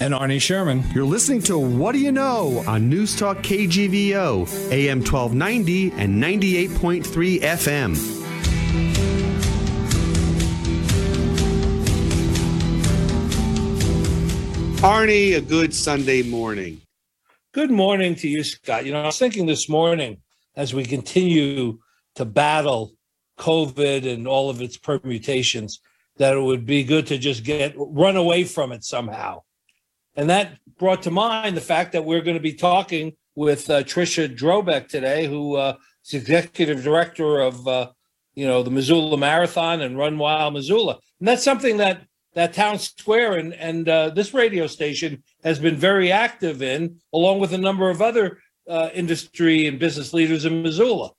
And Arnie Sherman. You're listening to What Do You Know on News Talk KGVO, AM 1290 and 98.3 FM. Arnie, a good Sunday morning. Good morning to you, Scott. You know, I was thinking this morning as we continue to battle COVID and all of its permutations that it would be good to just get run away from it somehow. And that brought to mind the fact that we're going to be talking with uh, Trisha Drobeck today, who uh, is executive director of uh, you know the Missoula Marathon and Run Wild Missoula, and that's something that that town square and and uh, this radio station has been very active in, along with a number of other uh, industry and business leaders in Missoula.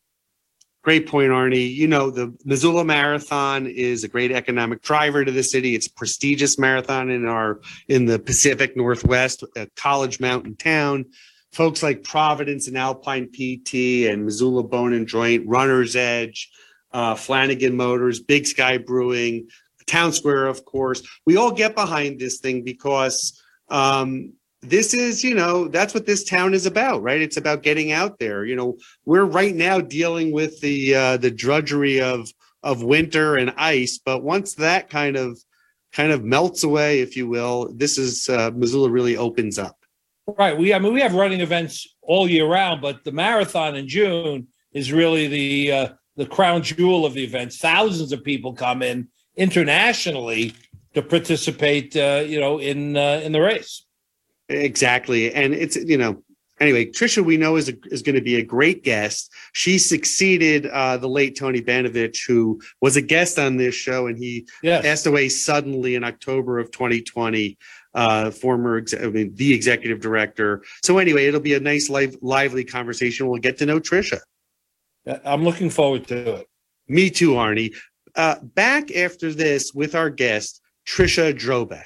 Great point, Arnie. You know, the Missoula Marathon is a great economic driver to the city. It's a prestigious marathon in our in the Pacific Northwest, a college mountain town. Folks like Providence and Alpine PT and Missoula Bone and Joint, Runner's Edge, uh, Flanagan Motors, Big Sky Brewing, Town Square, of course. We all get behind this thing because um, this is, you know, that's what this town is about, right? It's about getting out there. You know, we're right now dealing with the uh, the drudgery of of winter and ice, but once that kind of kind of melts away, if you will, this is uh, Missoula really opens up. Right. We, I mean, we have running events all year round, but the marathon in June is really the uh, the crown jewel of the events. Thousands of people come in internationally to participate, uh, you know, in uh, in the race. Exactly, and it's you know. Anyway, Trisha, we know is a, is going to be a great guest. She succeeded uh, the late Tony Banovich, who was a guest on this show, and he Yes. passed away suddenly in October of 2020. Uh, former, ex- I mean, the executive director. So anyway, it'll be a nice, live, lively conversation. We'll get to know Trisha. I'm looking forward to it. Me too, Arnie. Uh, back after this with our guest, Trisha Drobeck.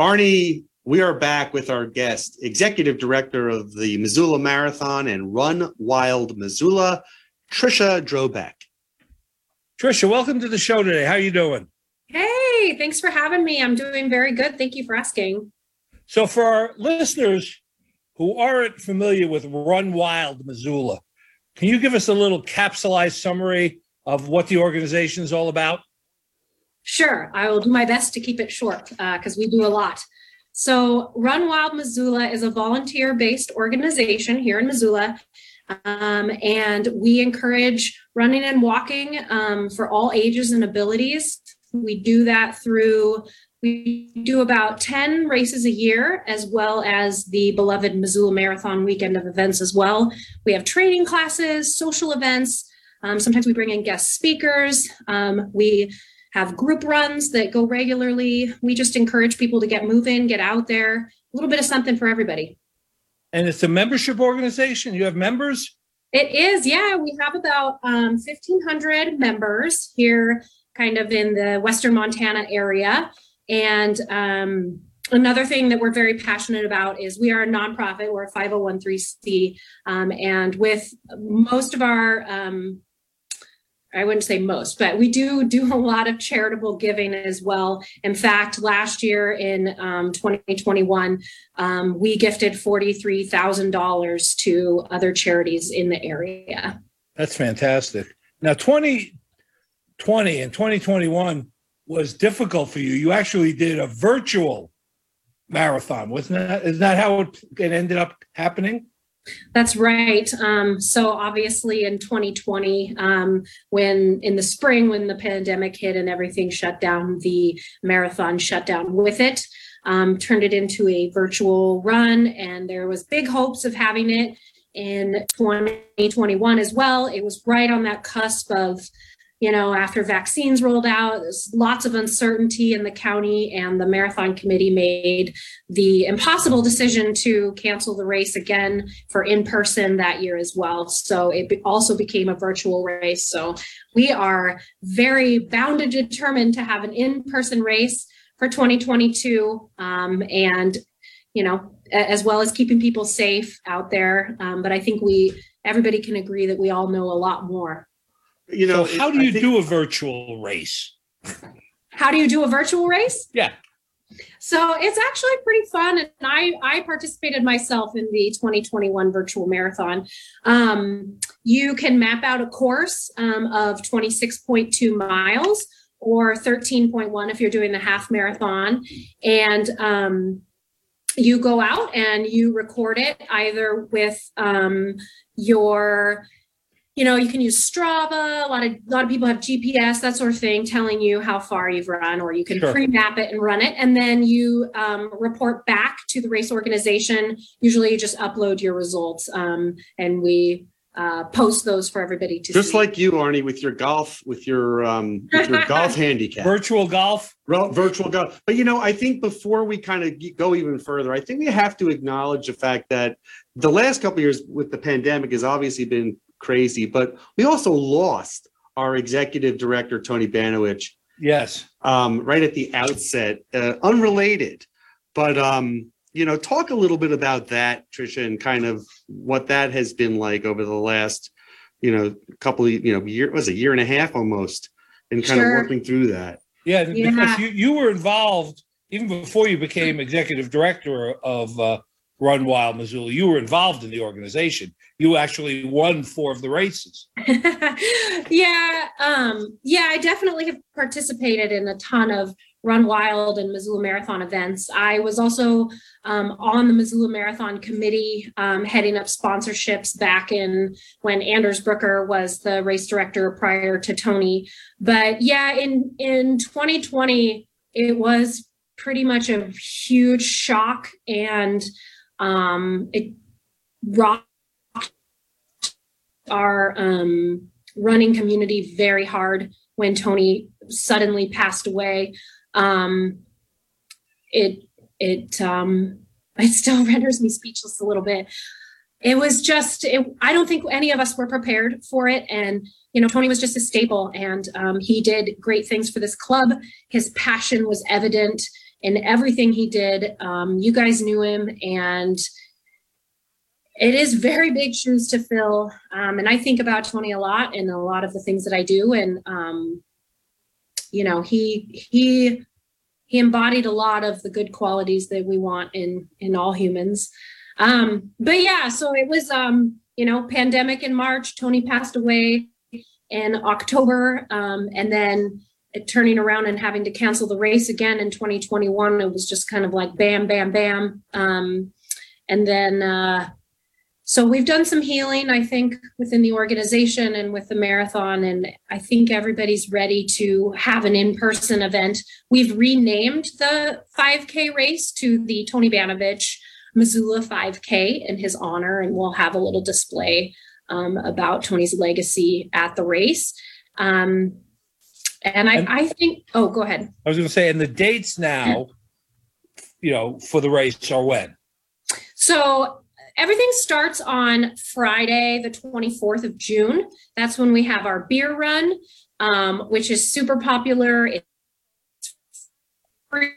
Arnie, we are back with our guest, executive director of the Missoula Marathon and Run Wild Missoula, Trisha Drobeck. Trisha, welcome to the show today. How are you doing? Hey, thanks for having me. I'm doing very good. Thank you for asking. So, for our listeners who aren't familiar with Run Wild Missoula, can you give us a little capsulized summary of what the organization is all about? Sure, I will do my best to keep it short because we do a lot. So, Run Wild Missoula is a volunteer based organization here in Missoula. Um, and we encourage running and walking um, for all ages and abilities. We do that through, we do about 10 races a year, as well as the beloved Missoula Marathon weekend of events as well. We have training classes, social events. Um, sometimes we bring in guest speakers. Um, we have group runs that go regularly. We just encourage people to get moving, get out there, a little bit of something for everybody. And it's a membership organization. You have members? It is, yeah. We have about um, 1,500 members here, kind of in the Western Montana area. And um, another thing that we're very passionate about is we are a nonprofit, we're a 501c. Um, and with most of our um, I wouldn't say most, but we do do a lot of charitable giving as well. In fact, last year in um, 2021, um, we gifted $43,000 to other charities in the area. That's fantastic. Now, 2020 and 2021 was difficult for you. You actually did a virtual marathon, wasn't that? Is that how it, it ended up happening? That's right. Um, so obviously in 2020, um, when in the spring, when the pandemic hit and everything shut down, the marathon shut down with it, um, turned it into a virtual run. And there was big hopes of having it in 2021 as well. It was right on that cusp of you know, after vaccines rolled out, there's lots of uncertainty in the county, and the marathon committee made the impossible decision to cancel the race again for in person that year as well. So it also became a virtual race. So we are very bound and determined to have an in person race for 2022. Um, and you know, as well as keeping people safe out there. Um, but I think we, everybody can agree that we all know a lot more you know, so how do you think, do a virtual race? How do you do a virtual race? Yeah. So it's actually pretty fun, and I I participated myself in the 2021 virtual marathon. Um, you can map out a course um, of 26.2 miles or 13.1 if you're doing the half marathon, and um, you go out and you record it either with um, your you know, you can use Strava. A lot of a lot of people have GPS, that sort of thing, telling you how far you've run, or you can sure. pre-map it and run it, and then you um, report back to the race organization. Usually, you just upload your results, um, and we uh, post those for everybody to see. just see. like you, Arnie, with your golf, with your um, with your golf handicap, virtual golf, virtual golf. But you know, I think before we kind of go even further, I think we have to acknowledge the fact that the last couple years with the pandemic has obviously been crazy. But we also lost our executive director, Tony Banovich. Yes. Um, right at the outset, uh, unrelated. But, um, you know, talk a little bit about that, Trisha, and kind of what that has been like over the last, you know, couple of, you know, year, was a year and a half almost, and kind sure. of working through that. Yeah, yeah. because you, you were involved even before you became executive director of uh, Run Wild Missoula. You were involved in the organization. You actually won four of the races. yeah, um, yeah, I definitely have participated in a ton of Run Wild and Missoula Marathon events. I was also um, on the Missoula Marathon committee, um, heading up sponsorships back in when Anders Brooker was the race director prior to Tony. But yeah, in in 2020, it was pretty much a huge shock and um, it rocked our um, running community very hard when Tony suddenly passed away. Um, it it um, it still renders me speechless a little bit. It was just it, I don't think any of us were prepared for it, and you know Tony was just a staple, and um, he did great things for this club. His passion was evident in everything he did. Um, you guys knew him, and it is very big shoes to fill. Um, and I think about Tony a lot and a lot of the things that I do. And um, you know, he he he embodied a lot of the good qualities that we want in in all humans. Um, but yeah, so it was um, you know, pandemic in March. Tony passed away in October, um, and then turning around and having to cancel the race again in 2021 it was just kind of like bam bam bam. Um, and then uh, so we've done some healing i think within the organization and with the marathon and i think everybody's ready to have an in-person event. We've renamed the 5k race to the tony banovich missoula 5k in his honor and we'll have a little display um, about tony's legacy at the race. Um, and I, and I think, oh, go ahead. I was going to say, and the dates now, you know, for the race are when? So everything starts on Friday, the 24th of June. That's when we have our beer run, um, which is super popular. It's free.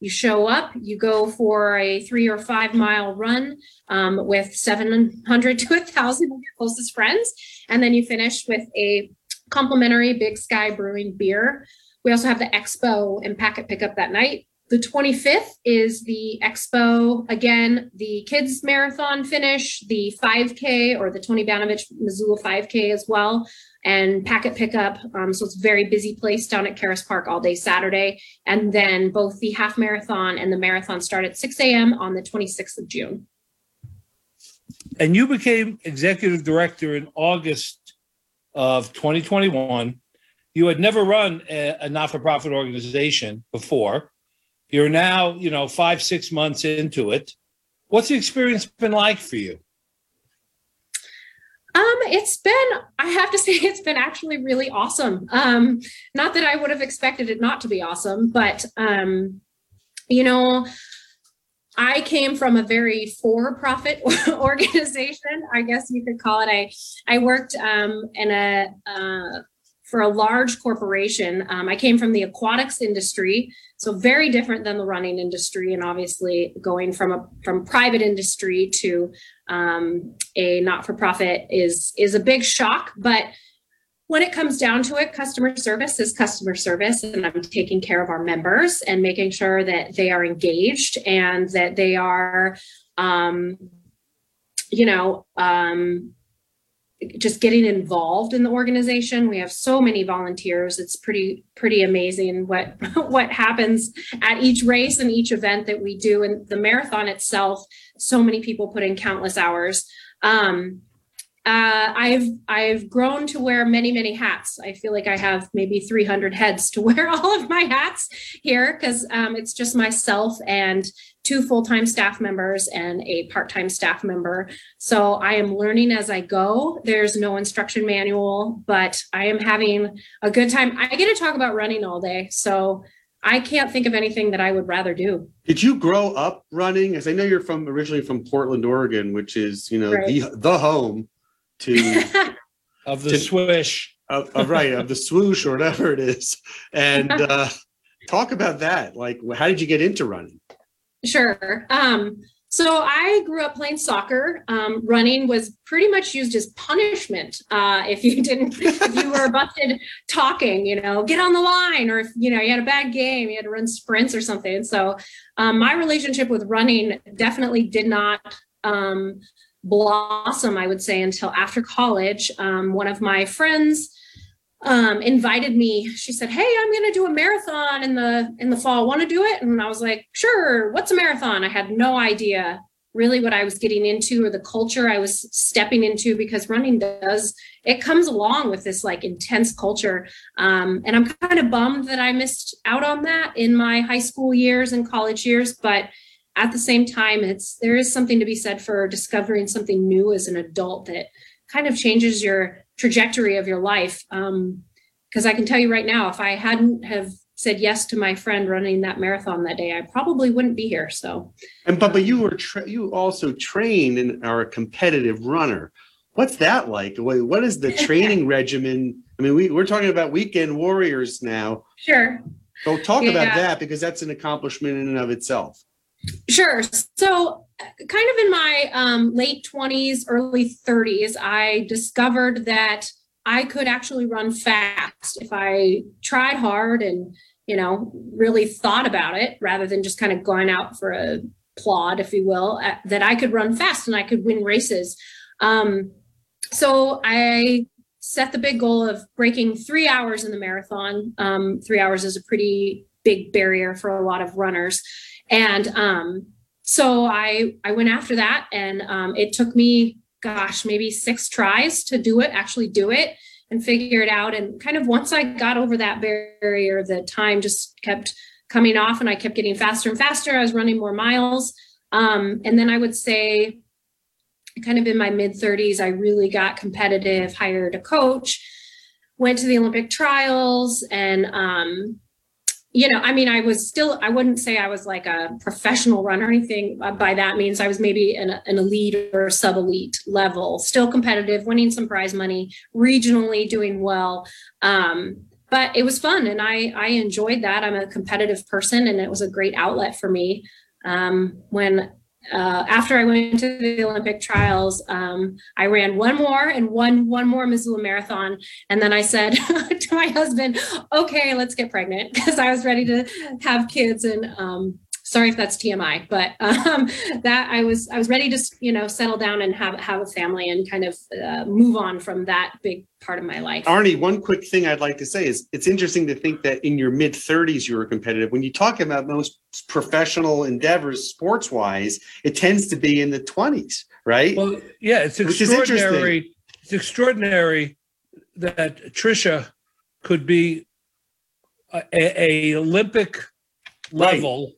You show up, you go for a three or five mile run um, with 700 to 1,000 of your closest friends. And then you finish with a complimentary Big Sky Brewing beer. We also have the expo and packet pickup that night. The 25th is the expo. Again, the kids marathon finish, the 5K or the Tony Banovich Missoula 5K as well. and packet pickup. Um, so it's a very busy place down at Caras Park all day Saturday. And then both the half marathon and the marathon start at 6 a.m. on the 26th of June. And you became executive director in August of 2021. You had never run a, a not-for-profit organization before. You're now, you know, five, six months into it. What's the experience been like for you? Um, it's been, I have to say, it's been actually really awesome. Um, not that I would have expected it not to be awesome, but um, you know, I came from a very for-profit organization, I guess you could call it. I I worked um, in a uh, for a large corporation. Um, I came from the aquatics industry, so very different than the running industry, and obviously going from a from private industry to um, a not for profit is is a big shock. But when it comes down to it, customer service is customer service, and I'm taking care of our members and making sure that they are engaged and that they are, um, you know, um, just getting involved in the organization. We have so many volunteers. It's pretty pretty amazing what what happens at each race and each event that we do. And the marathon itself so many people put in countless hours. Um, uh, I've I've grown to wear many many hats. I feel like I have maybe 300 heads to wear all of my hats here because um, it's just myself and two full-time staff members and a part-time staff member. So I am learning as I go. There's no instruction manual, but I am having a good time. I get to talk about running all day. So I can't think of anything that I would rather do. Did you grow up running? As I know you're from originally from Portland, Oregon, which is, you know, right. the the home to of the to, swish. Of, of, right, of the swoosh or whatever it is. And uh talk about that. Like how did you get into running? Sure. Um, so I grew up playing soccer. Um, running was pretty much used as punishment uh, if you didn't, if you were busted talking, you know, get on the line, or if you know you had a bad game, you had to run sprints or something. So um, my relationship with running definitely did not um, blossom, I would say, until after college. Um, one of my friends um, invited me. She said, "Hey, I'm going to do a marathon in the in the fall. Want to do it?" And I was like, "Sure." What's a marathon? I had no idea really what I was getting into or the culture I was stepping into because running does it comes along with this like intense culture. Um, and I'm kind of bummed that I missed out on that in my high school years and college years, but at the same time, it's there is something to be said for discovering something new as an adult that kind of changes your trajectory of your life. Um, because I can tell you right now, if I hadn't have said yes to my friend running that marathon that day, I probably wouldn't be here. So, and but but you were tra- you also trained and are a competitive runner. What's that like? What is the training regimen? I mean, we, we're talking about weekend warriors now. Sure. So talk yeah. about that because that's an accomplishment in and of itself. Sure. So, kind of in my um, late 20s, early 30s, I discovered that I could actually run fast if I tried hard and, you know, really thought about it rather than just kind of going out for a plod, if you will, that I could run fast and I could win races. Um, so, I set the big goal of breaking three hours in the marathon. Um, three hours is a pretty big barrier for a lot of runners. And um, so I I went after that, and um, it took me, gosh, maybe six tries to do it, actually do it, and figure it out. And kind of once I got over that barrier, the time just kept coming off, and I kept getting faster and faster. I was running more miles, um, and then I would say, kind of in my mid 30s, I really got competitive, hired a coach, went to the Olympic trials, and um, you know, I mean, I was still, I wouldn't say I was like a professional runner or anything. By that means, I was maybe an, an elite or sub elite level, still competitive, winning some prize money, regionally doing well. Um, but it was fun and I, I enjoyed that. I'm a competitive person and it was a great outlet for me. Um, when uh, after I went to the Olympic trials, um, I ran one more and one one more Missoula marathon, and then I said to my husband, "Okay, let's get pregnant," because I was ready to have kids, and um, sorry if that's TMI, but um, that I was I was ready to you know settle down and have have a family and kind of uh, move on from that big part of my life. Arnie, one quick thing I'd like to say is it's interesting to think that in your mid 30s you were competitive. When you talk about most professional endeavors sports wise, it tends to be in the 20s, right? Well, yeah, it's extraordinary. It's extraordinary that Trisha could be a, a Olympic level right.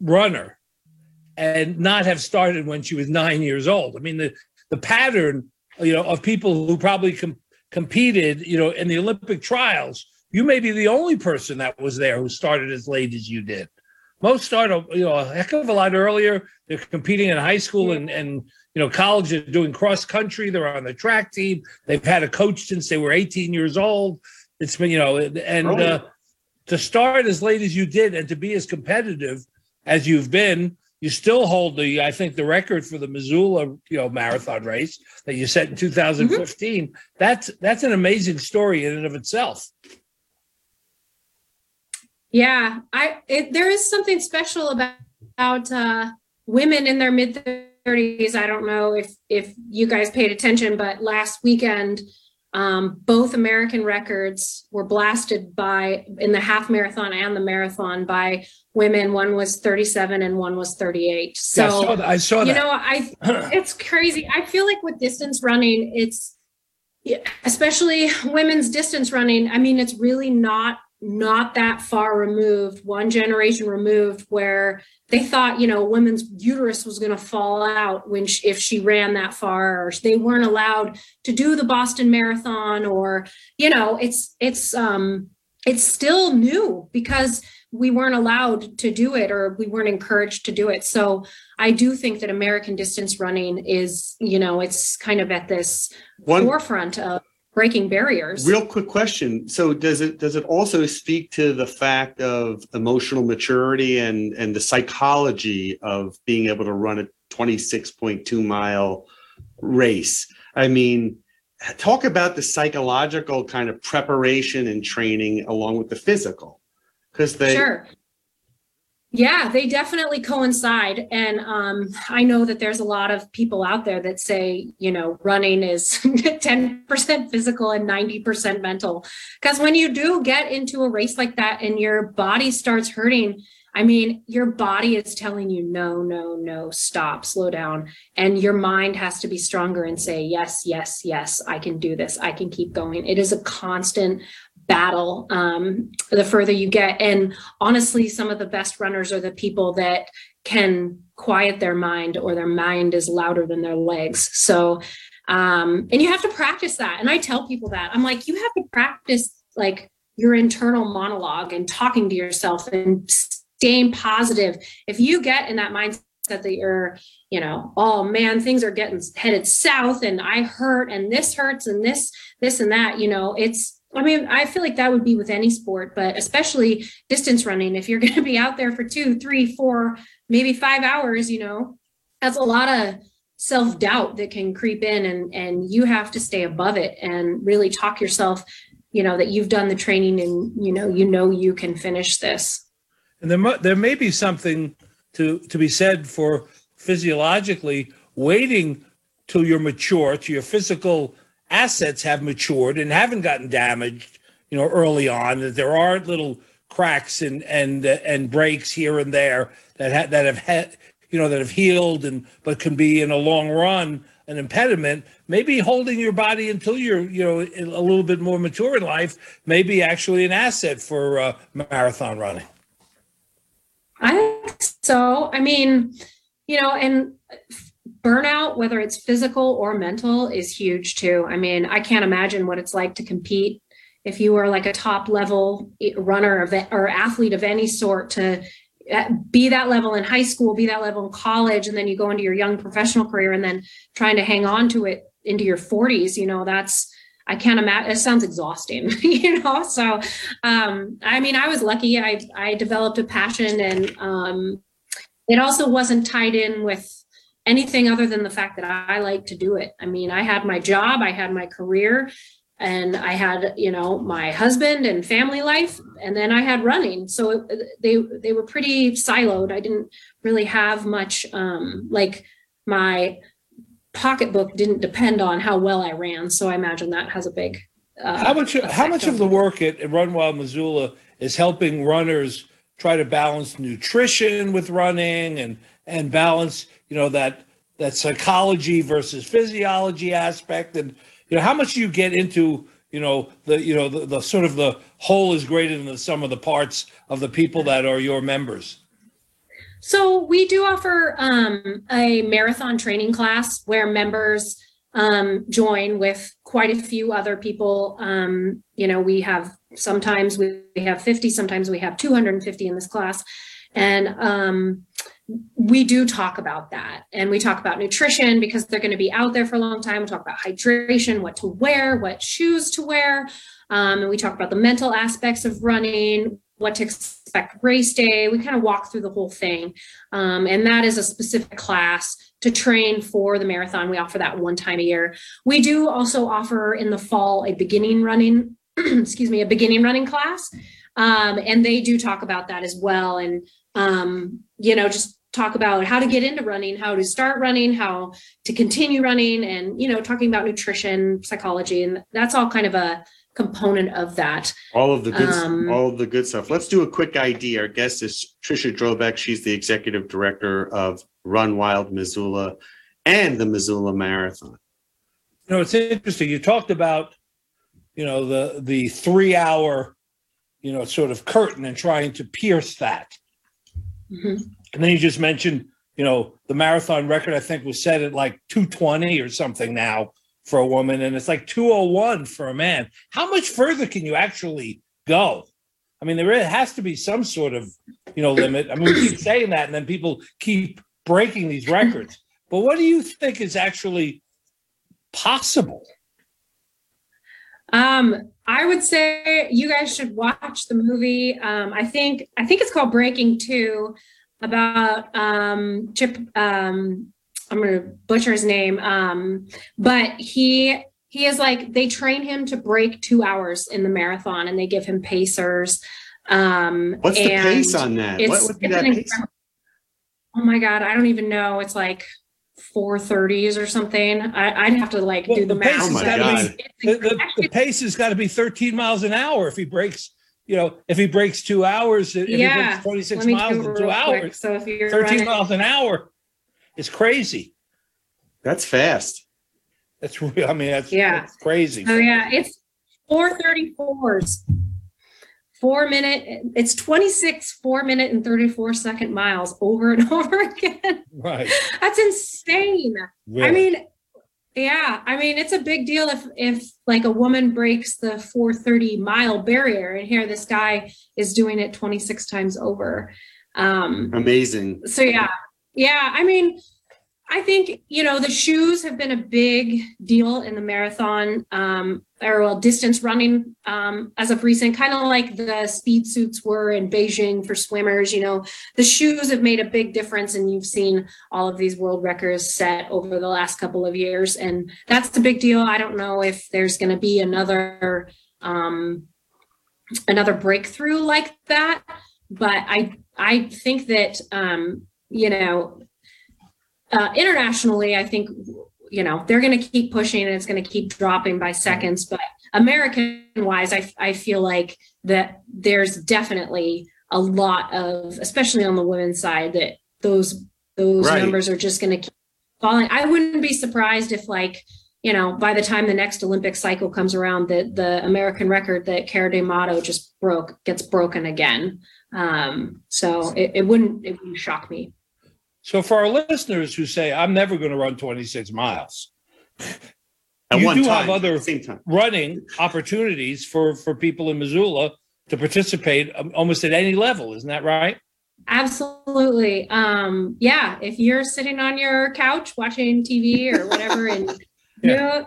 Runner and not have started when she was nine years old. I mean, the, the pattern, you know, of people who probably com- competed, you know, in the Olympic trials, you may be the only person that was there who started as late as you did. Most start, you know, a heck of a lot earlier. They're competing in high school and, and you know, college. They're doing cross country. They're on the track team. They've had a coach since they were 18 years old. It's been, you know, and uh, to start as late as you did and to be as competitive as you've been, you still hold the, I think, the record for the Missoula, you know, marathon race that you set in 2015. Mm-hmm. That's that's an amazing story in and of itself. Yeah, I it, there is something special about, about uh, women in their mid 30s. I don't know if if you guys paid attention, but last weekend um, both American records were blasted by in the half marathon and the marathon by women. One was 37 and one was 38. So yeah, I saw that. I saw you know, I it's crazy. I feel like with distance running, it's especially women's distance running. I mean, it's really not not that far removed, one generation removed, where they thought, you know, women's uterus was going to fall out when she, if she ran that far, or they weren't allowed to do the Boston Marathon, or you know, it's it's um it's still new because we weren't allowed to do it or we weren't encouraged to do it. So I do think that American distance running is, you know, it's kind of at this One, forefront of breaking barriers. Real quick question. So does it does it also speak to the fact of emotional maturity and and the psychology of being able to run a 26.2 mile race? I mean, talk about the psychological kind of preparation and training along with the physical. Because they sure. Yeah, they definitely coincide. And um, I know that there's a lot of people out there that say, you know, running is 10% physical and 90% mental. Because when you do get into a race like that and your body starts hurting, I mean, your body is telling you, no, no, no, stop, slow down. And your mind has to be stronger and say, yes, yes, yes, I can do this. I can keep going. It is a constant battle um, the further you get. And honestly, some of the best runners are the people that can quiet their mind or their mind is louder than their legs. So, um, and you have to practice that. And I tell people that I'm like, you have to practice like your internal monologue and talking to yourself and staying positive. If you get in that mindset that you're, you know, oh man, things are getting headed south and I hurt and this hurts and this, this and that, you know, it's, I mean, I feel like that would be with any sport, but especially distance running. If you're going to be out there for two, three, four, maybe five hours, you know, that's a lot of self doubt that can creep in, and and you have to stay above it and really talk yourself, you know, that you've done the training and you know you know you can finish this. And there there may be something to to be said for physiologically waiting till you're mature, to your physical assets have matured and haven't gotten damaged, you know, early on. That there are little cracks and and uh, and breaks here and there that ha- that have had you know that have healed and but can be in a long run an impediment. Maybe holding your body until you're you know a little bit more mature in life may be actually an asset for uh, marathon running. I think so. I mean, you know, and burnout, whether it's physical or mental, is huge too. I mean, I can't imagine what it's like to compete if you were like a top level runner or athlete of any sort to uh, be that level in high school, be that level in college, and then you go into your young professional career and then trying to hang on to it into your 40s, you know, that's I can't imagine. It sounds exhausting, you know. So, um, I mean, I was lucky. I I developed a passion, and um, it also wasn't tied in with anything other than the fact that I like to do it. I mean, I had my job, I had my career. and I had, you know, my husband and family life, and then I had running. So it, they they were pretty siloed. I didn't really have much um, like my pocketbook didn't depend on how well I ran. So I imagine that has a big. Uh, how much how much of the work at, at Run Wild Missoula is helping runners try to balance nutrition with running and and balance you know that that psychology versus physiology aspect. And you know how much you get into you know the you know the, the sort of the whole is greater than the sum of the parts of the people that are your members? So we do offer um, a marathon training class where members um, join with quite a few other people. Um, you know we have sometimes we have 50 sometimes we have 250 in this class. And um, we do talk about that. And we talk about nutrition because they're going to be out there for a long time. We talk about hydration what to wear what shoes to wear. Um, and we talk about the mental aspects of running what to expect race day. We kind of walk through the whole thing. Um, and that is a specific class to train for the marathon. We offer that one time a year. We do also offer in the fall a beginning running excuse me a beginning running class. Um, and they do talk about that as well. And um, you know just talk about how to get into running, how to start running, how to continue running, and you know, talking about nutrition, psychology, and that's all kind of a component of that. All of the good, um, all of the good stuff. Let's do a quick ID. Our guest is Trisha Drobeck. She's the executive director of Run Wild Missoula and the Missoula Marathon. You know, it's interesting. You talked about, you know, the the three hour, you know, sort of curtain and trying to pierce that. Mm-hmm. And then you just mentioned, you know, the marathon record I think was set at like 220 or something now for a woman, and it's like 201 for a man. How much further can you actually go? I mean, there has to be some sort of, you know, limit. I mean, we keep saying that, and then people keep breaking these records. But what do you think is actually possible? Um, I would say you guys should watch the movie. Um, I think I think it's called Breaking Two about um, Chip. Um, I'm going to butcher his name, um, but he he is like they train him to break two hours in the marathon, and they give him pacers. Um, What's the pace on that? What would be that pace? Oh my god, I don't even know. It's like 430s or something. I, would have to like well, do the, the math. Oh my god. the, the, the pace has got to be 13 miles an hour if he breaks you know, if he breaks two hours, if yeah. he breaks 26 miles in two hours, quick. so if you're 13 running... miles an hour is crazy. That's fast. That's real. I mean, that's, yeah. That's crazy. Oh yeah. It's 434s. Four minute, it's 26 four minute and 34 second miles over and over again. Right. That's insane. Really? I mean, yeah, I mean it's a big deal if if like a woman breaks the 430 mile barrier, and here this guy is doing it 26 times over. Um, Amazing. So yeah, yeah. I mean, I think you know the shoes have been a big deal in the marathon um, or well distance running um, as of recent, kind of like the speed suits were in Beijing for swimmers. You know, the shoes have made a big difference, and you've seen all of these world records set over the last couple of years, and that's the big deal. I don't know if there's going to be another um, another breakthrough like that, but I I think that um, you know uh, internationally, I think you know they're going to keep pushing and it's going to keep dropping by seconds. But American wise, I I feel like that there's definitely a lot of, especially on the women's side, that those those right. numbers are just going to keep falling. I wouldn't be surprised if like you know, by the time the next Olympic cycle comes around, that the American record that Keira D'Amato just broke gets broken again. Um, so it, it wouldn't it wouldn't shock me. So for our listeners who say, I'm never going to run 26 miles, At you do time, have other running opportunities for, for people in Missoula to participate um, almost at any level. Isn't that right? Absolutely. Um, yeah. If you're sitting on your couch watching TV or whatever, and yeah.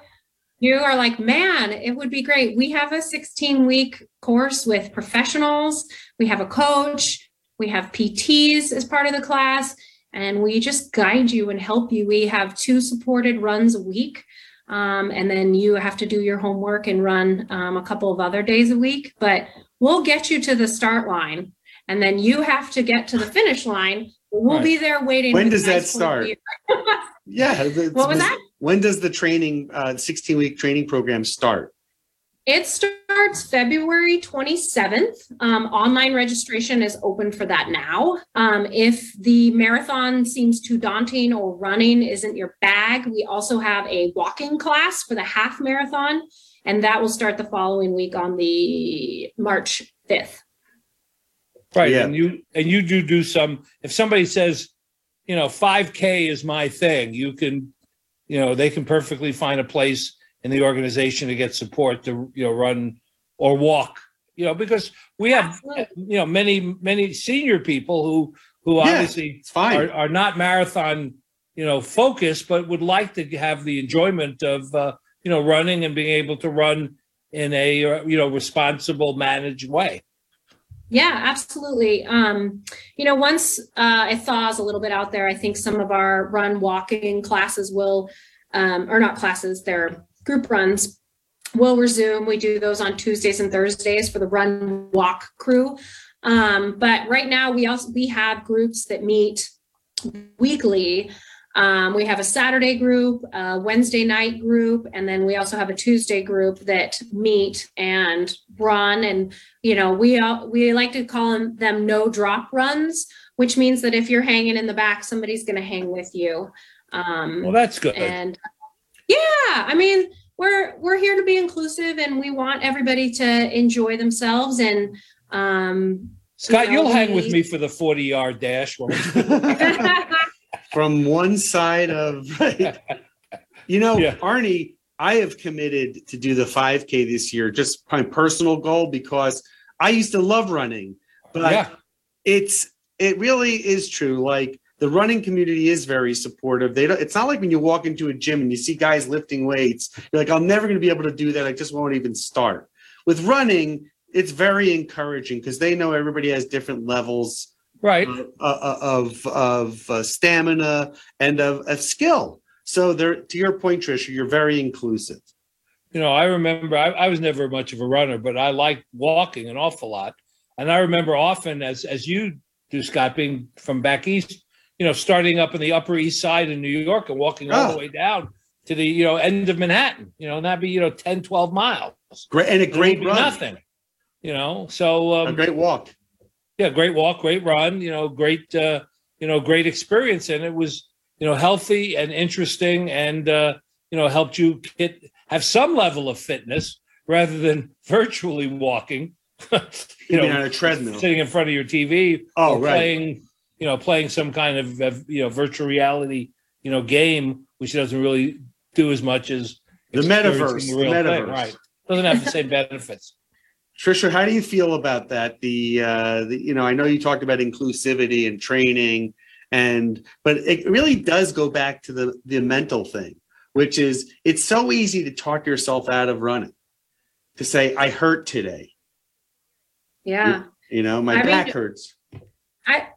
you, you are like, man, it would be great. We have a 16 week course with professionals. We have a coach. We have PTs as part of the class and we just guide you and help you. We have two supported runs a week. Um, and then you have to do your homework and run um, a couple of other days a week. But we'll get you to the start line, and then you have to get to the finish line. We'll Right. be there waiting. When does that start? Yeah. What was that? When does the training, uh, 16 week training program start? It starts February 27th. Um, online registration is open for that now. Um, if the marathon seems too daunting or running isn't your bag, we also have a walking class for the half marathon, and that will start the following week on the March 5th. Right. Yeah. And you and you do do some if somebody says, you know, 5K is my thing, you can, you know, they can perfectly find a place in the organization to get support to, you know, run or walk, you know, because we have Absolutely. you know many, many senior people who who Yeah. obviously fine. are, are not marathon, you know, focused, but would like to have the enjoyment of uh, you know, running and being able to run in a uh, you know responsible, managed way. Yeah, absolutely. Um, you know, once uh, it thaws a little bit out there, I think some of our run walking classes will, um, or not classes, they're group runs will resume. We do those on Tuesdays and Thursdays for the run walk crew. Um, but right now we also we have groups that meet weekly. Um, we have a Saturday group, a Wednesday night group, and then we also have a Tuesday group that meet and run. And you know, we all we like to call them, them no drop runs, which means that if you're hanging in the back, somebody's going to hang with you. Um, Well, that's good. and yeah i mean we're we're here to be inclusive and we want everybody to enjoy themselves and um Scott, you know, you'll hang with me for the 40 yard dash. won't? From one side of, right. You know, Yeah. Arnie, I have committed to do the 5K this year, just my personal goal, because I used to love running, but yeah. it's it really is true. Like the running community is very supportive. They don't. It's not like when you walk into a gym and you see guys lifting weights. You're like, I'm never going to be able to do that. I just won't even start. With running, it's very encouraging because they know everybody has different levels Right. uh, uh, of of uh, stamina and of, of skill. So there, to your point, Trisha, you're very inclusive. You know, I remember I, I was never much of a runner, but I liked walking an awful lot. And I remember often, as as you do, Scott, being from back east, you know, starting up in the Upper East Side in New York and walking all Oh. the way down to the you know end of Manhattan. You know, and that'd be you know 10, 12 miles. Great and a great run, Nothing. You know, so um, a great walk. yeah, great walk, great run, you know, great, uh, you know, great experience. And it was, you know, healthy and interesting and, uh, you know, helped you get, have some level of fitness rather than virtually walking, you You mean know, on a treadmill? sitting in front of your TV Oh, right. playing, you know, playing some kind of, of, you know, virtual reality, you know, game, which doesn't really do as much as The metaverse, the the real thing, metaverse. right. Doesn't have the same benefits. Trisha, how do you feel about that? The, uh, the you know, I know you talked about inclusivity and training, and but it really does go back to the the mental thing, which is it's so easy to talk yourself out of running, to say I hurt today. yeah You know, my I mean- back hurts. i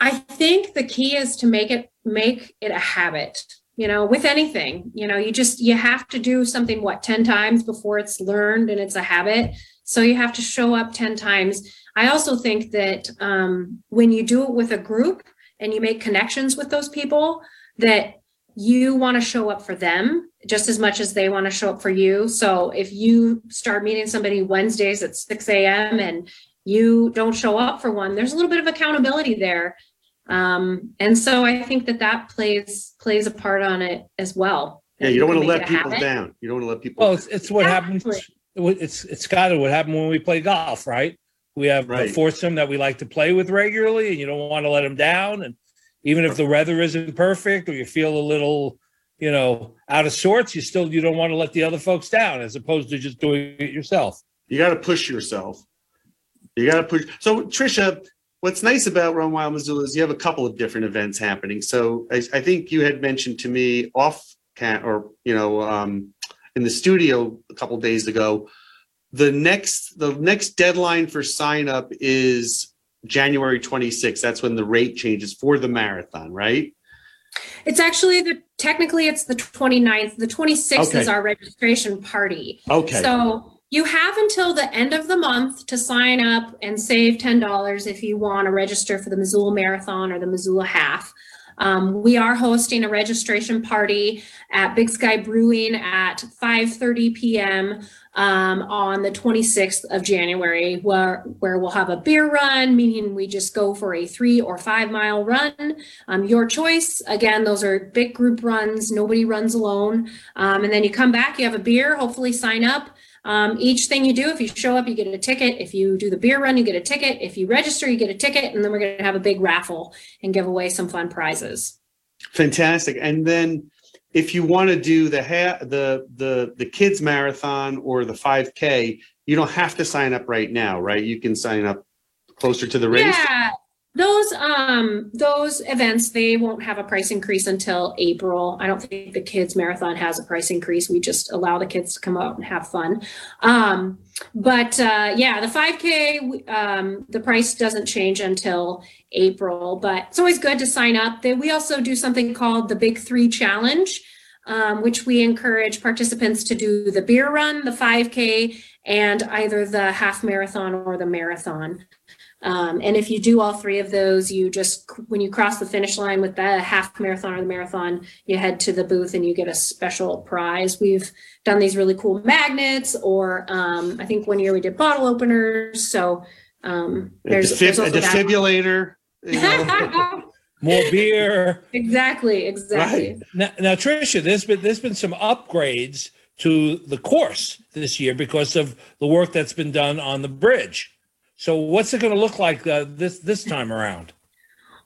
i think the key is to make it make it a habit you know with anything you know you just you have to do something what 10 times before it's learned and it's a habit. So you have to show up 10 times. I also think that um, when you do it with a group and you make connections with those people that you want to show up for them just as much as they want to show up for you. So if you start meeting somebody wednesdays at 6 a.m and you don't show up for one there's a little bit of accountability there um, and so i think that that plays plays a part on it as well Yeah, you don't want to let make it a people habit. down. You don't want to let people. Well, it's, it's what happens. It's it's kind of what happened when we play golf, right? We have Right. a foursome that we like to play with regularly, and you don't want to let them down. And even if the weather isn't perfect or you feel a little, you know, out of sorts, you still you don't want to let the other folks down, as opposed to just doing it yourself. You got to push yourself. You got to push. So, Trisha, what's nice about Run Wild Missoula is you have a couple of different events happening. So, I, I think you had mentioned to me off can or you know um, in the studio a couple days ago. The next the next deadline for sign up is January 26th. That's when the rate changes for the marathon, right? It's actually the technically it's the 29th. The 26th is our registration party. Okay. So you have until the end of the month to sign up and save $10 if you want to register for the Missoula Marathon or the Missoula Half. Um, we are hosting a registration party at Big Sky Brewing at 5:30 p.m. Um, on the 26th of January, where where we'll have a beer run, meaning we just go for a three or five mile run. Um, your choice. Again, those are big group runs. Nobody runs alone. Um, and then you come back, you have a beer. Hopefully, sign up. Um, each thing you do, if you show up, you get a ticket. If you do the beer run, you get a ticket. If you register, you get a ticket. And then we're going to have a big raffle and give away some fun prizes. Fantastic. And then if you want to do the ha- the the the kids marathon or the 5K, you don't have to sign up right now, right? You can sign up closer to the race. Yeah, those um those events they won't have a price increase until April. I don't think the kids marathon has a price increase. We just allow the kids to come out and have fun. Um, but uh, yeah, the 5K um, the price doesn't change until April, but it's always good to sign up. We also do something called the Big Three Challenge. Um, which we encourage participants to do the beer run, the 5K, and either the half marathon or the marathon. Um, and if you do all three of those, you just, when you cross the finish line with the half marathon or the marathon, you head to the booth and you get a special prize. We've done these really cool magnets, or um, I think one year we did bottle openers. So um, A, there's, defib- there's a defibrillator. you know. More beer. exactly, exactly. Right. Now, now, Trisha, there's been there's been some upgrades to the course this year because of the work that's been done on the bridge. So, what's it going to look like uh, this this time around?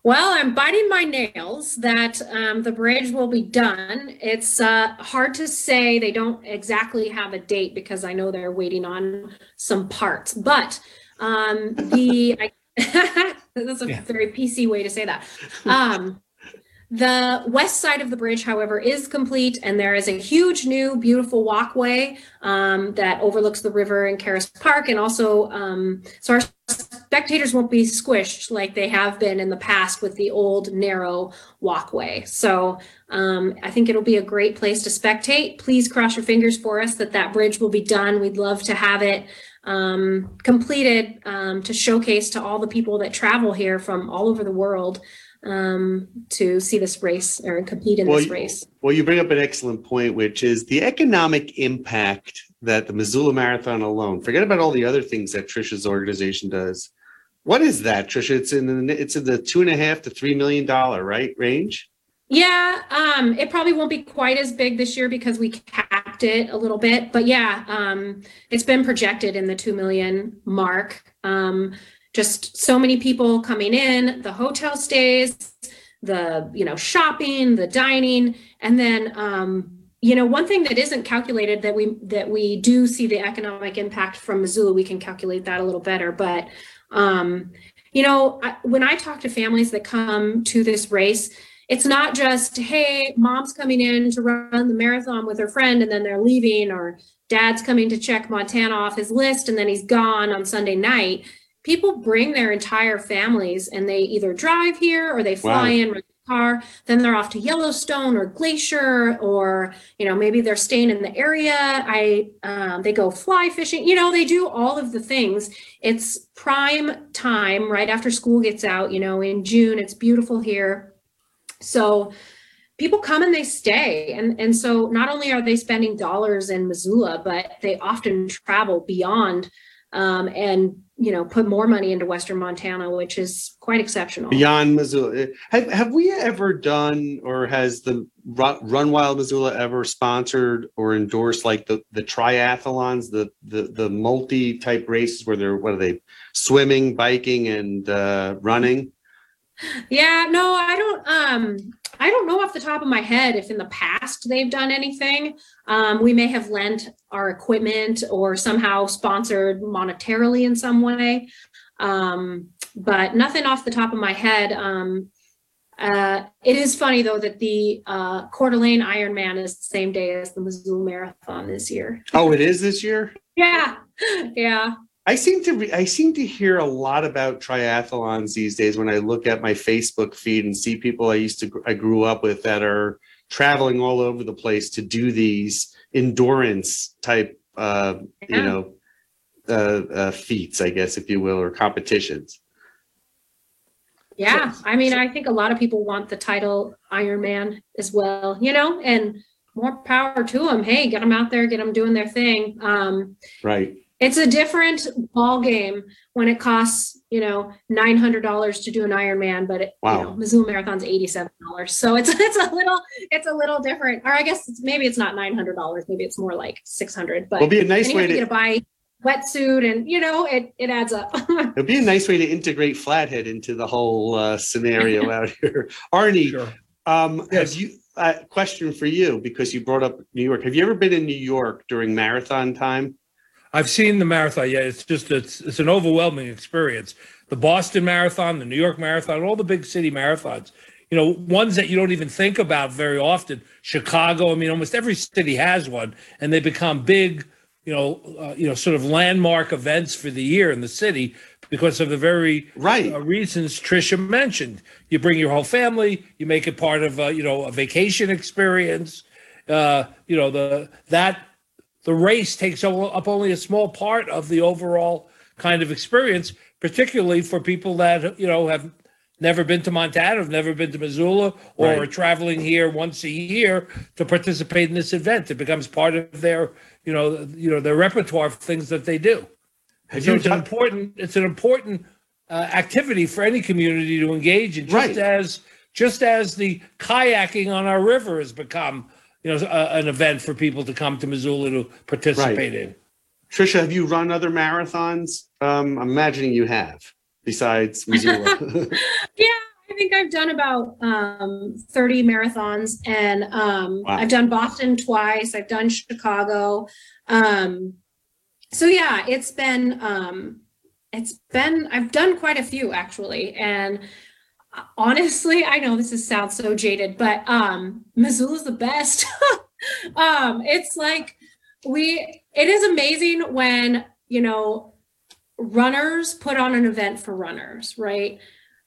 Well, I'm biting my nails that um, the bridge will be done. It's uh, hard to say. They don't exactly have a date because I know they're waiting on some parts. But um, the I, that's a Yeah. very PC way to say that. Um, the west side of the bridge, however, is complete, and there is a huge new, beautiful walkway um, that overlooks the river in Caras Park, and also um, so our spectators won't be squished like they have been in the past with the old narrow walkway. So um, I think it'll be a great place to spectate. Please cross your fingers for us that that bridge will be done. We'd love to have it um, completed um, to showcase to all the people that travel here from all over the world um, to see this race or compete in Well, this race. Well, you bring up an excellent point, which is the economic impact that the Missoula Marathon alone. Forget about all the other things that Trisha's organization does. What is that, Trisha? It's in the it's in the two and a half to three million dollar right range. Yeah, um, it probably won't be quite as big this year because we capped it a little bit. But yeah, um, it's been projected in the two million mark. Um, just so many people coming in, the hotel stays, the you know shopping, the dining, and then um, you know one thing that isn't calculated that we that we do see the economic impact from Missoula. We can calculate that a little better, but um, you know I, when I talk to families that come to this race it's not just hey mom's coming in to run the marathon with her friend and then they're leaving or dad's coming to check montana off his list and then he's gone on sunday night people bring their entire families and they either drive here or they fly Wow. in rent a car. Then they're off to yellowstone or glacier or you know maybe they're staying in the area. I um, they go fly fishing. You know they do all of the things. It's prime time right after school gets out you know in june. It's beautiful here. So people come and they stay. And, and so not only are they spending dollars in Missoula, but they often travel beyond um, and, you know, put more money into Western Montana, which is quite exceptional. Beyond Missoula, have have we ever done, or has the Run Wild Missoula ever sponsored or endorsed like the the triathlons, the the the multi type races where they're what are they, swimming, biking, and uh, running? Yeah, no, I don't um I don't know off the top of my head if in the past they've done anything. Um, we may have lent our equipment or somehow sponsored monetarily in some way. Um, but nothing off the top of my head. Um, uh, it is funny though that the uh, Coeur d'Alene Ironman is the same day as the Missoula Marathon this year. Oh, it is this year. Yeah, yeah. I seem to re- I seem to hear a lot about triathlons these days when I look at my Facebook feed and see people I used to I grew up with that are traveling all over the place to do these endurance type uh, you know uh, uh, feats, I guess, if you will, or competitions. Yeah, I mean, I think a lot of people want the title Iron Man as well, you know, and more power to them. Hey, get them out there, get them doing their thing. Um, Right. It's a different ball game when it costs, you know, nine hundred dollars to do an Ironman, but it, Wow. you know, Missoula Marathon's eighty-seven dollars. So it's it's a little it's a little different. Or I guess it's, maybe it's not nine hundred dollars. Maybe it's more like six hundred. But it'll be a nice you way have to to get a buy wetsuit, and you know, it it adds up. it'd be a nice way to integrate Flathead into the whole uh, scenario out here. Arnie, Sure. Um, Yes. have you, uh, question for you, because you brought up New York. Have you ever been in New York during marathon time? I've seen the marathon. Yeah, it's just it's it's an overwhelming experience. The Boston Marathon, the New York Marathon, all the big city marathons. You know, ones that you don't even think about very often. Chicago. I mean, almost every city has one, and they become big. You know, uh, you know, sort of landmark events for the year in the city because of the very Right. uh, reasons Trisha mentioned. You bring your whole family. You make it part of uh, you know a vacation experience. Uh, you know the that the race takes up only a small part of the overall kind of experience, particularly for people that you know have never been to Montana, have never been to Missoula, or Right. are traveling here once a year to participate in this event. It becomes part of their you know you know their repertoire of things that they do. Have So it's an important it's an important uh, activity for any community to engage in, just Right. as just as the kayaking on our river has become you know a, an event for people to come to Missoula to participate in. Trisha? Have you run other marathons? Um, I'm imagining you have, besides Missoula. yeah, I think I've done about um, 30 marathons and um, Wow. I've done Boston twice, I've done Chicago. Um, so yeah, it's been um, it's been I've done quite a few actually and honestly, I know this is sounds so jaded, but um Missoula's the best. um it's like we it is amazing when, you know, runners put on an event for runners, right?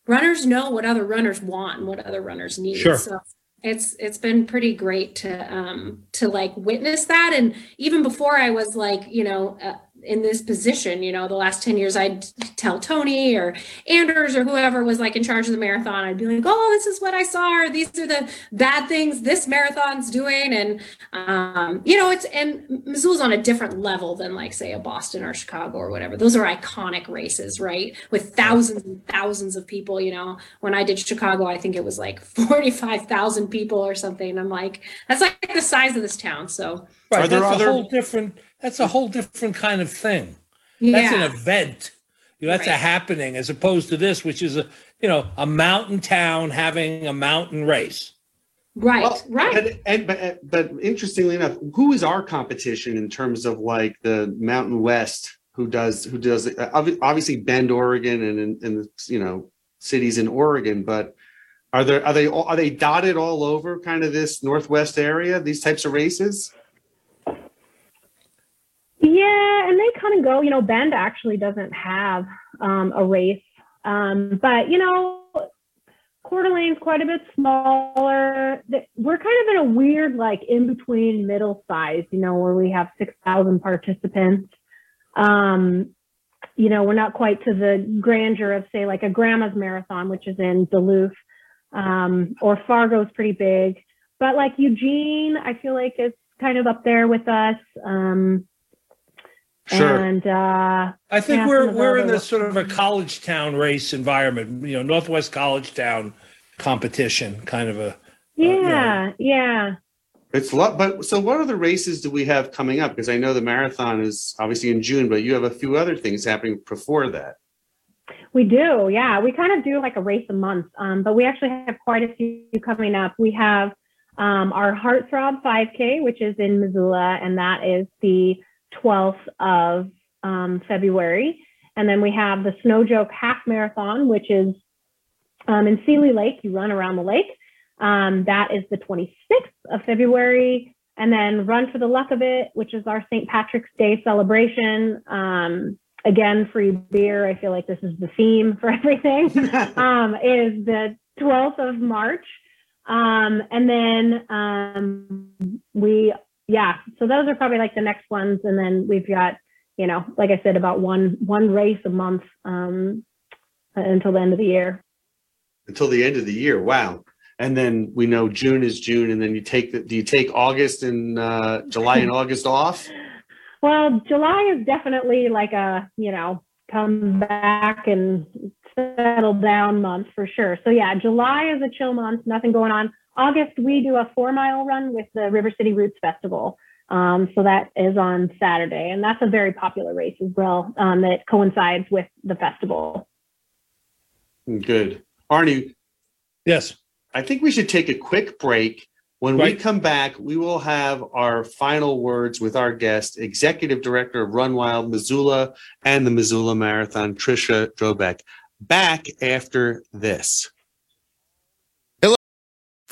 Runners know what other runners want and what other runners need. Sure. So it's it's been pretty great to um to like witness that and even before I was like, you know, uh, in this position, you know, the last 10 years I'd tell Tony or Anders or whoever was like in charge of the marathon, I'd be like, "Oh, this is what I saw or these are the bad things this marathon's doing." And um, you know, it's and Missoula's on a different level than like say a Boston or Chicago or whatever. Those are iconic races, right? With thousands and thousands of people, you know. When I did Chicago, I think it was like 45,000 people or something. I'm like, that's like the size of this town. So, Right, Are there that's other- a whole different. That's a whole different kind of thing. That's an event. You know, that's a happening as opposed to this, which is a you know a mountain town having a mountain race. Right, Well, right. But, and, but, but interestingly enough, who is our competition in terms of like the Mountain West? Who does who does uh, obviously Bend, Oregon, and in, in you know cities in Oregon, but are there are they are they dotted all over kind of this Northwest area? These types of races? Yeah, and they come and go. You know, Bend actually doesn't have um, a race, um, but you know, Coeur d'Alene's quite a bit smaller. We're kind of in a weird, like in between middle size. You know, where we have six thousand participants. Um, you know, we're not quite to the grandeur of, say, like a Grandma's Marathon, which is in Duluth, um, or Fargo's pretty big. But like Eugene, I feel like is kind of up there with us. Um, Sure. and uh, I think Yeah, we're some of the we're in other- this sort of a college town race environment. You know, Northwest College Town competition, kind of a. yeah, yeah. It's a lot, but so what other races do we have coming up? Because I know the marathon is obviously in June, but you have a few other things happening before that. We do, yeah. We kind of do like a race a month, um, but we actually have quite a few coming up. We have um, our Heartthrob 5K, which is in Missoula, and that is the 12th of um, February. And then we have the Snow Joke Half Marathon, which is um, in Seeley Lake. You run around the lake. Um, that is the 26th of February. And then Run for the Luck of It, which is our St. Patrick's Day celebration. Um, again, free beer. I feel like this is the theme for everything. um, is the 12th of March. Um, and then um, we, yeah, so those are probably like the next ones. And then we've got, you know, like I said, about one one race a month um, until the end of the year. Until the end of the year. Wow. And then we know June is June, and then you take the. Do you take August and uh, July and August off? Well, July is definitely like a you know come back and settle down month for sure. So yeah, July is a chill month, nothing going on. August we do a four mile run with the River City Roots Festival. Um, so that is on Saturday, and that's a very popular race as well um, that coincides with the festival. Good, Arnie. Yes, I think we should take a quick break. When we come back, we will have our final words with our guest, Executive Director of Run Wild Missoula and the Missoula Marathon, Trisha Drobeck. Back after this.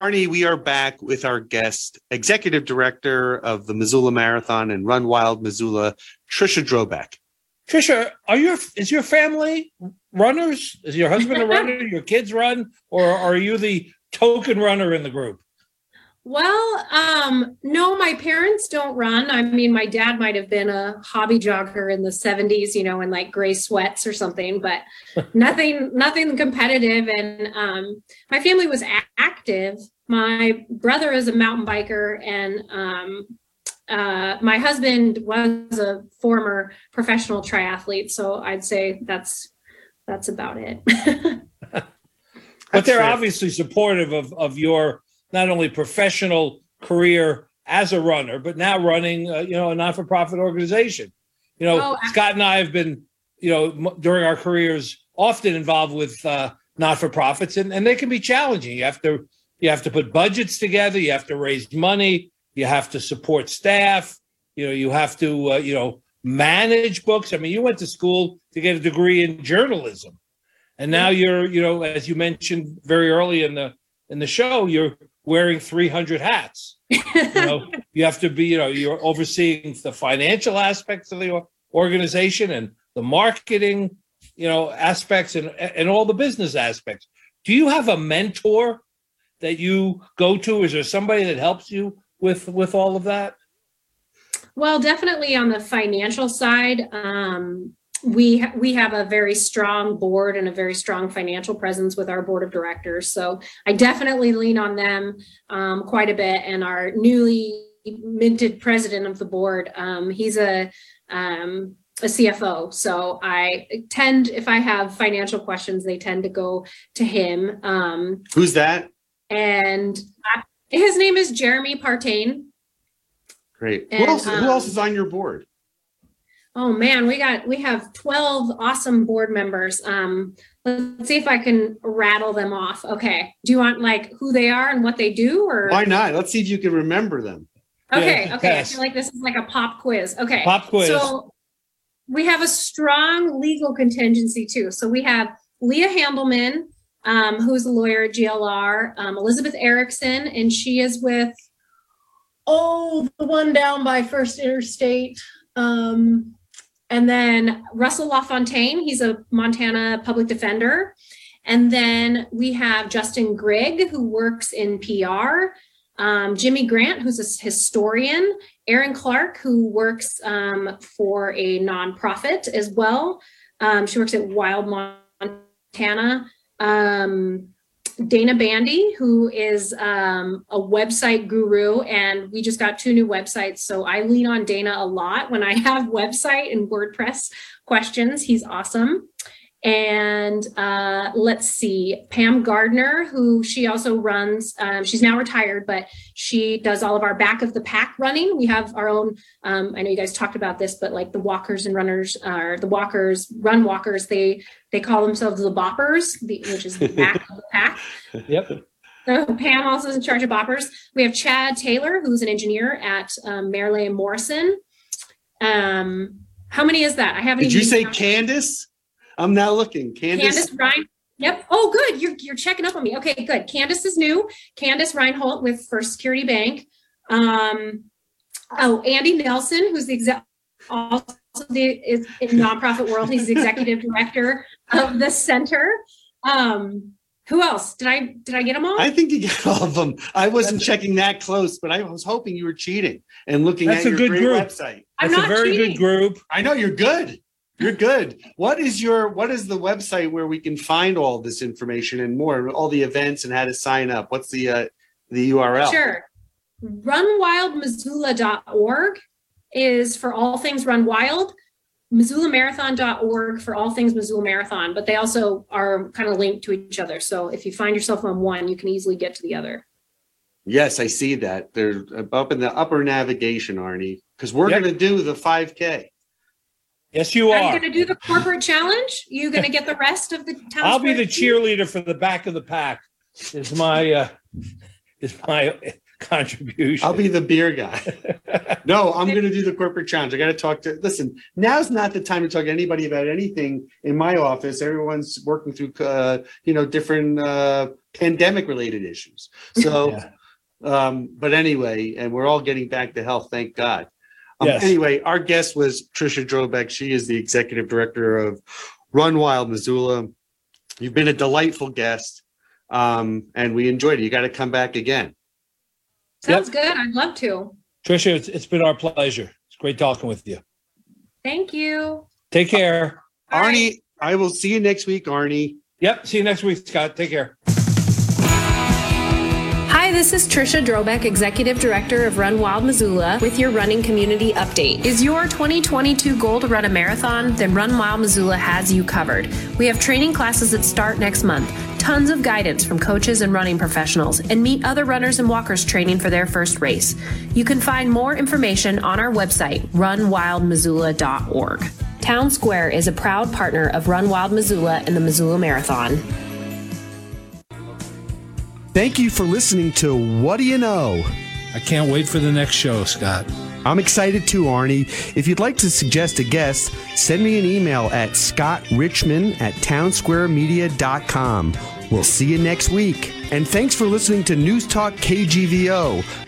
Arnie, we are back with our guest, Executive Director of the Missoula Marathon and Run Wild Missoula, Trisha Drobeck. Trisha, are your is your family runners? Is your husband a runner? Your kids run, or are you the token runner in the group? Well, um, no, my parents don't run. I mean, my dad might have been a hobby jogger in the 70s, you know, in like gray sweats or something, but nothing, nothing competitive. And um, my family was a- active. My brother is a mountain biker, and um, uh, my husband was a former professional triathlete. So I'd say that's that's about it. But they're fair. obviously supportive of of your not only professional career as a runner, but now running, uh, you know, a not for profit organization. You know, Oh, Scott and I have been, you know, m- during our careers, often involved with uh, not for profits, and and they can be challenging. You have to you have to put budgets together. You have to raise money. You have to support staff. You know, you have to uh, you know manage books. I mean, you went to school to get a degree in journalism and now you're you know as you mentioned very early in the in the show you're wearing 300 hats. You know you have to be you know you're overseeing the financial aspects of the organization and the marketing you know aspects and and all the business aspects. Do you have a mentor that you go to? Is there somebody that helps you with with all of that? Well, definitely on the financial side, um, we we have a very strong board and a very strong financial presence with our board of directors. So I definitely lean on them um, quite a bit. And our newly minted president of the board, um, he's a um, a CFO. So I tend, if I have financial questions, they tend to go to him. Um, Who's that? and I, his name is Jeremy Partain. Great. And, who else? who um, else is on your board? Oh man, we got we have 12 awesome board members. Um let's see if I can rattle them off. Okay. Do you want like who they are and what they do or Why not? Let's see if you can remember them. Okay, Yeah, okay. I feel like this is like a pop quiz. Okay. Pop quiz. So we have a strong legal contingency too. So we have Leah Handelman, um, who's a lawyer at GLR, um, Elizabeth Erickson, and she is with oh the one down by First Interstate. Um, and then Russell LaFontaine, he's a Montana public defender. And then we have Justin Grigg, who works in PR. Um, Jimmy Grant, who's a historian. Erin Clark, who works um, for a nonprofit as well. Um, she works at Wild Montana. Um, Dana Bandy, who is um, a website guru, and we just got two new websites. So I lean on Dana a lot when I have website and WordPress questions. He's awesome. And uh, let's see, Pam Gardner, who she also runs, um, she's now retired, but she does all of our back of the pack running. We have our own, um, I know you guys talked about this, but like the walkers and runners, are the walkers, run walkers, they they call themselves the boppers, the, which is the back of the pack. Yep. So Pam also is in charge of boppers. We have Chad Taylor, who's an engineer at um, Merle and Morrison. Um, how many is that? I haven't. Did you say counted. Candace? I'm now looking. Candace. Candace Ryan. Yep. Oh, good. You're you're checking up on me. Okay, good. Candace is new. Candace Reinhold with First Security Bank. Um, oh, Andy Nelson, who's the exec, also the is in nonprofit world. He's the executive director of the center. Um, who else? Did I did I get them all? I think you got all of them. I wasn't checking that close, but I was hoping you were cheating and looking That's at a your good great group. website. I'm That's a very cheating. good group. I know you're good. You're good. What is your what is the website where we can find all this information and more, all the events and how to sign up? What's the uh, the URL? Sure. Runwildmissoula.org is for all things Run Wild. MissoulaMarathon.org for all things Missoula Marathon, but they also are kind of linked to each other. So if you find yourself on one, you can easily get to the other. Yes, I see that. They're up in the upper navigation, Arnie, because we're Yep. going to do the 5K. Yes, you Are Are you going to do the corporate challenge? You going to get the rest of the town? I'll be the square? cheerleader for the back of the pack. Is my uh, is my contribution. I'll be the beer guy. No, I'm going to do the corporate challenge. I got to talk to. Listen, now's not the time to talk to anybody about anything in my office. Everyone's working through, uh, you know, different uh, pandemic-related issues. So, Yeah. um, but anyway, and we're all getting back to health, thank God. Um, Yes. Anyway, our guest was Trisha Drobeck. She is the executive director of Run Wild Missoula. You've been a delightful guest, um, and we enjoyed it. You got to come back again. Sounds good. I'd love to. Trisha, it's, it's been our pleasure. It's great talking with you. Thank you. Take care. All right. Arnie, I will see you next week, Arnie. Yep. See you next week, Scott. Take care. Hi, this is Trisha Drobeck, Executive Director of Run Wild Missoula, with your running community update. Is your 2022 goal to run a marathon? Then Run Wild Missoula has you covered. We have training classes that start next month, tons of guidance from coaches and running professionals, and meet other runners and walkers training for their first race. You can find more information on our website, runwildmissoula.org. Town Square is a proud partner of Run Wild Missoula and the Missoula Marathon. Thank you for listening to What Do You Know? I can't wait for the next show, Scott. I'm excited too, Arnie. If you'd like to suggest a guest, send me an email at scottrichman at townsquaremedia.com. We'll see you next week. And thanks for listening to News Talk KGVO.